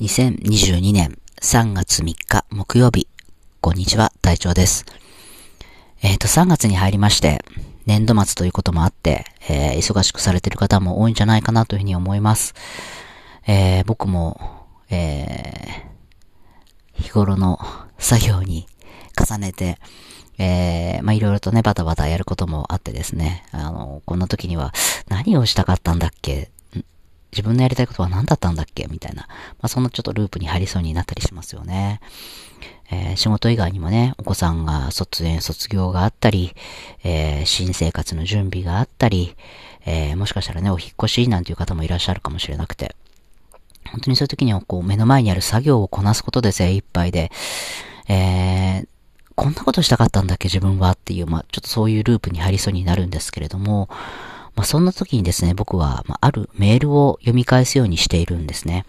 2022年3月3日木曜日、こんにちは、隊長です。えっ、ー、と、3月に入りまして、年度末ということもあって、えー、忙しくされてる方も多いんじゃないかなというふうに思います。えー、僕も、えー、日頃の作業に重ねて、えー、まあ、いろいろとね、バタバタやることもあってですね、あの、こんな時には何をしたかったんだっけ自分のやりたいことは何だったんだっけ？みたいな。まあ、そんなちょっとループに入りそうになったりしますよね。えー、仕事以外にもね、お子さんが卒園、卒業があったり、えー、新生活の準備があったり、えー、もしかしたらね、お引っ越しなんていう方もいらっしゃるかもしれなくて、本当にそういう時にはこう目の前にある作業をこなすことで精一杯で、えー、こんなことしたかったんだっけ？自分はっていう、まあ、ちょっとそういうループに入りそうになるんですけれども、まあ、そんな時にですね、僕は、まあ、あるメールを読み返すようにしているんですね。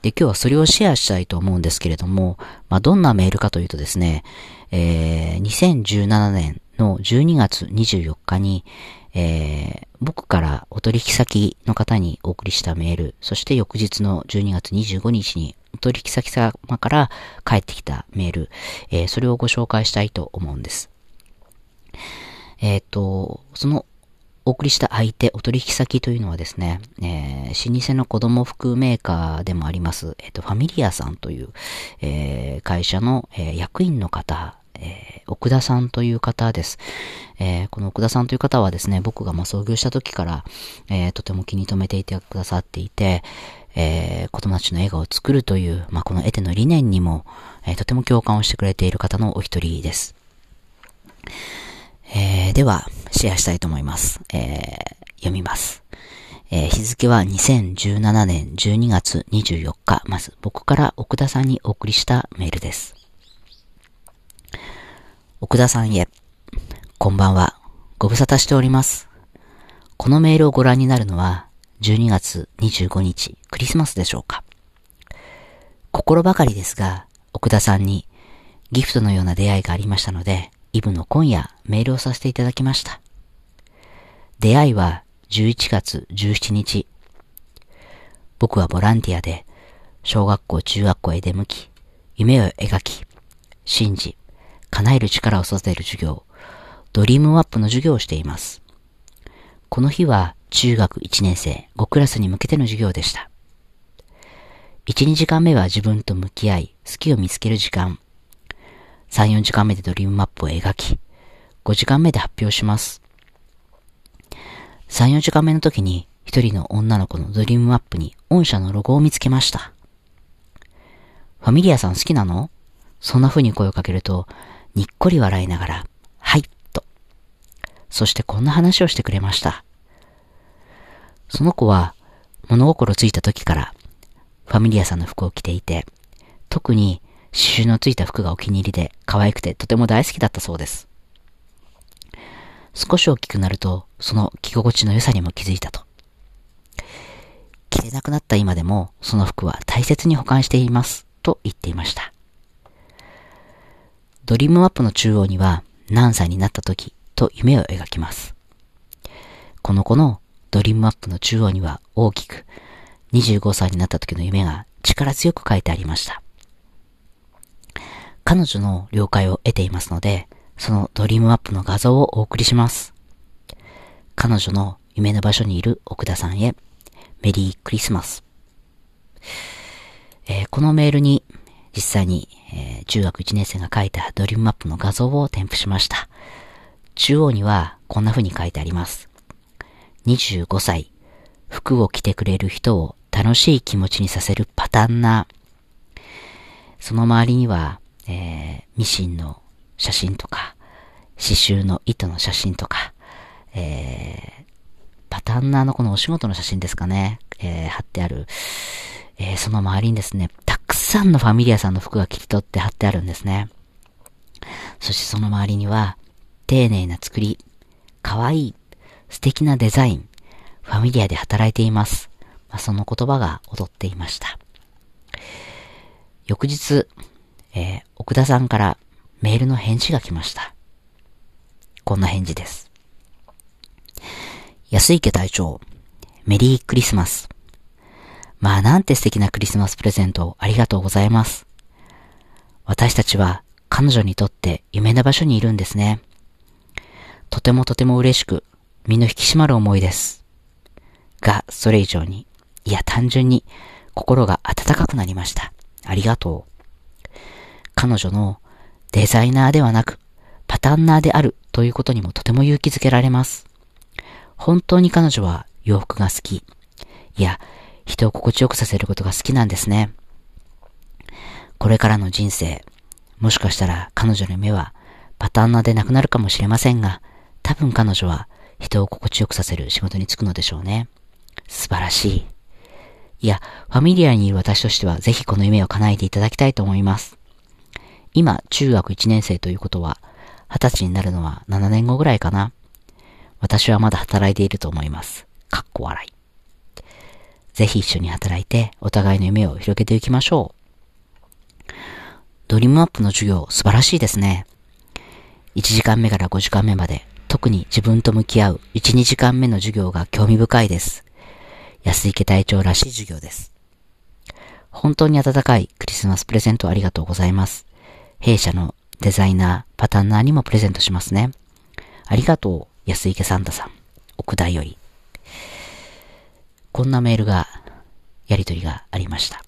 で、今日はそれをシェアしたいと思うんですけれども、まあ、どんなメールかというとですね、えー、2017年の12月24日に、えー、僕からお取引先の方にお送りしたメール、そして翌日の12月25日にお取引先様から帰ってきたメール、えー、それをご紹介したいと思うんです。えっ、ー、と、そのお送りした相手、お取引先というのはですね、えー、老舗の子供服メーカーでもあります、えっ、ー、と、ファミリアさんという、えー、会社の、え、役員の方、えー、奥田さんという方です。えー、この奥田さんという方はですね、僕がま創業した時から、えー、とても気に留めていてくださっていて、えー、子供たちの笑顔を作るという、まあ、このエテの理念にも、えー、とても共感をしてくれている方のお一人です。えー、では、シェアしたいと思います。えー、読みます。えー、日付は2017年12月24日、まず僕から奥田さんにお送りしたメールです。奥田さんへ、こんばんは。ご無沙汰しております。このメールをご覧になるのは12月25日クリスマスでしょうか。心ばかりですが、奥田さんにギフトのような出会いがありましたので、イブの今夜メールをさせていただきました。出会いは11月17日。僕はボランティアで小学校、中学校へ出向き、夢を描き、信じ、叶える力を育てる授業、ドリームマップの授業をしています。この日は中学1年生5クラスに向けての授業でした。1、2時間目は自分と向き合い、好きを見つける時間。3、4時間目でドリームマップを描き、5時間目で発表します。3、4時間目の時に一人の女の子のドリームマップに御社のロゴを見つけました。ファミリアさん好きなの？そんな風に声をかけると、にっこり笑いながら、はい、と。そしてこんな話をしてくれました。その子は物心ついた時からファミリアさんの服を着ていて、特に刺繍のついた服がお気に入りで可愛くてとても大好きだったそうです。少し大きくなると、その着心地の良さにも気づいたと。着れなくなった今でも、その服は大切に保管しています、と言っていました。ドリームマップの中央には、何歳になった時と夢を描きます。この子のドリームマップの中央には大きく、25歳になった時の夢が力強く書いてありました。彼女の了解を得ていますので、そのドリームマップの画像をお送りします。彼女の夢の場所にいる奥田さんへ、メリークリスマス。えー、このメールに実際に、えー、中学1年生が書いたドリームマップの画像を添付しました。中央にはこんな風に書いてあります。25歳、服を着てくれる人を楽しい気持ちにさせるパターンな、その周りには、えー、ミシンの写真とか、刺繍の糸の写真とか、えー、パタンナーのこのお仕事の写真ですかね、えー、貼ってある、えー、その周りにですね、たくさんのファミリアさんの服が切り取って貼ってあるんですね。そしてその周りには、丁寧な作り、可愛い、素敵なデザイン、ファミリアで働いています。まあ、その言葉が踊っていました。翌日、えー、奥田さんからメールの返事が来ました。こんな返事です。安池隊長、メリークリスマス。まあなんて素敵なクリスマスプレゼントをありがとうございます。私たちは彼女にとって夢の場所にいるんですね。とてもとても嬉しく、身の引き締まる思いです。が、それ以上に、いや単純に心が温かくなりました。ありがとう。彼女のデザイナーではなく、パタンナーであるということにもとても勇気づけられます。本当に彼女は洋服が好き。いや、人を心地よくさせることが好きなんですね。これからの人生、もしかしたら彼女の夢はパタンナでなくなるかもしれませんが、多分彼女は人を心地よくさせる仕事に就くのでしょうね。素晴らしい。いや、ファミリアにいる私としてはぜひこの夢を叶えていただきたいと思います。今、中学1年生ということは、20歳になるのは7年後ぐらいかな。私はまだ働いていると思います。かっこ笑い。ぜひ一緒に働いて、お互いの夢を広げていきましょう。ドリームアップの授業、素晴らしいですね。1時間目から5時間目まで、特に自分と向き合う1、2時間目の授業が興味深いです。安池隊長らしい授業です。本当に温かいクリスマスプレゼントありがとうございます。弊社のデザイナー、パタンナーにもプレゼントしますね。ありがとう、安池サンタさん。奥田より。こんなメールが、やりとりがありました。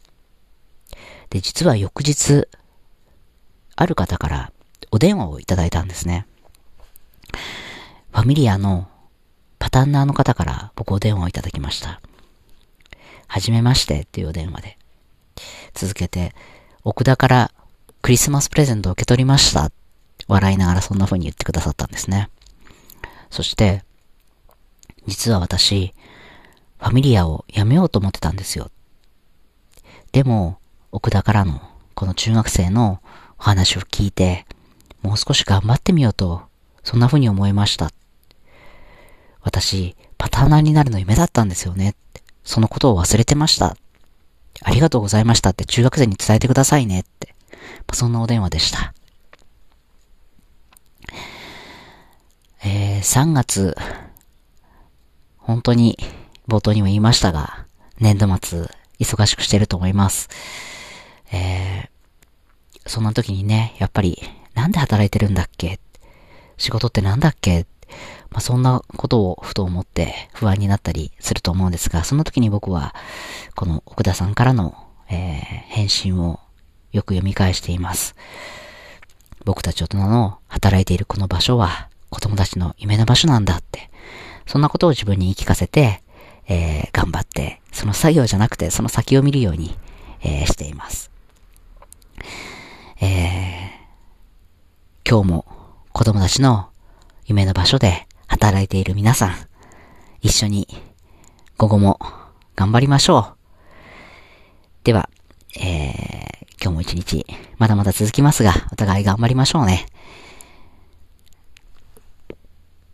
で、実は翌日、ある方からお電話をいただいたんですね。ファミリアのパタンナーの方から僕お電話をいただきました。はじめましてっていうお電話で。続けて、奥田からクリスマスプレゼントを受け取りました。笑いながらそんな風に言ってくださったんですね。そして、実は私、ファミリアを辞めようと思ってたんですよ。でも、奥田からのこの中学生のお話を聞いて、もう少し頑張ってみようと、そんな風に思いました。私、パターナーになるの夢だったんですよね。そのことを忘れてました。ありがとうございましたって中学生に伝えてくださいねって。そんなお電話でした。えー、3月、本当に冒頭にも言いましたが、年度末、忙しくしてると思います。えー、そんな時にね、やっぱり、なんで働いてるんだっけ？仕事ってなんだっけ？まあ、そんなことをふと思って不安になったりすると思うんですが、そんな時に僕は、この奥田さんからの、えー、返信をよく読み返しています。僕たち大人の働いているこの場所は子供たちの夢の場所なんだって。そんなことを自分に言い聞かせて、えー、頑張って、その作業じゃなくてその先を見るように、えー、しています。えー、今日も子供たちの夢の場所で働いている皆さん、一緒に午後も頑張りましょう。では、えー、今日も一日、まだまだ続きますが、お互い頑張りましょうね。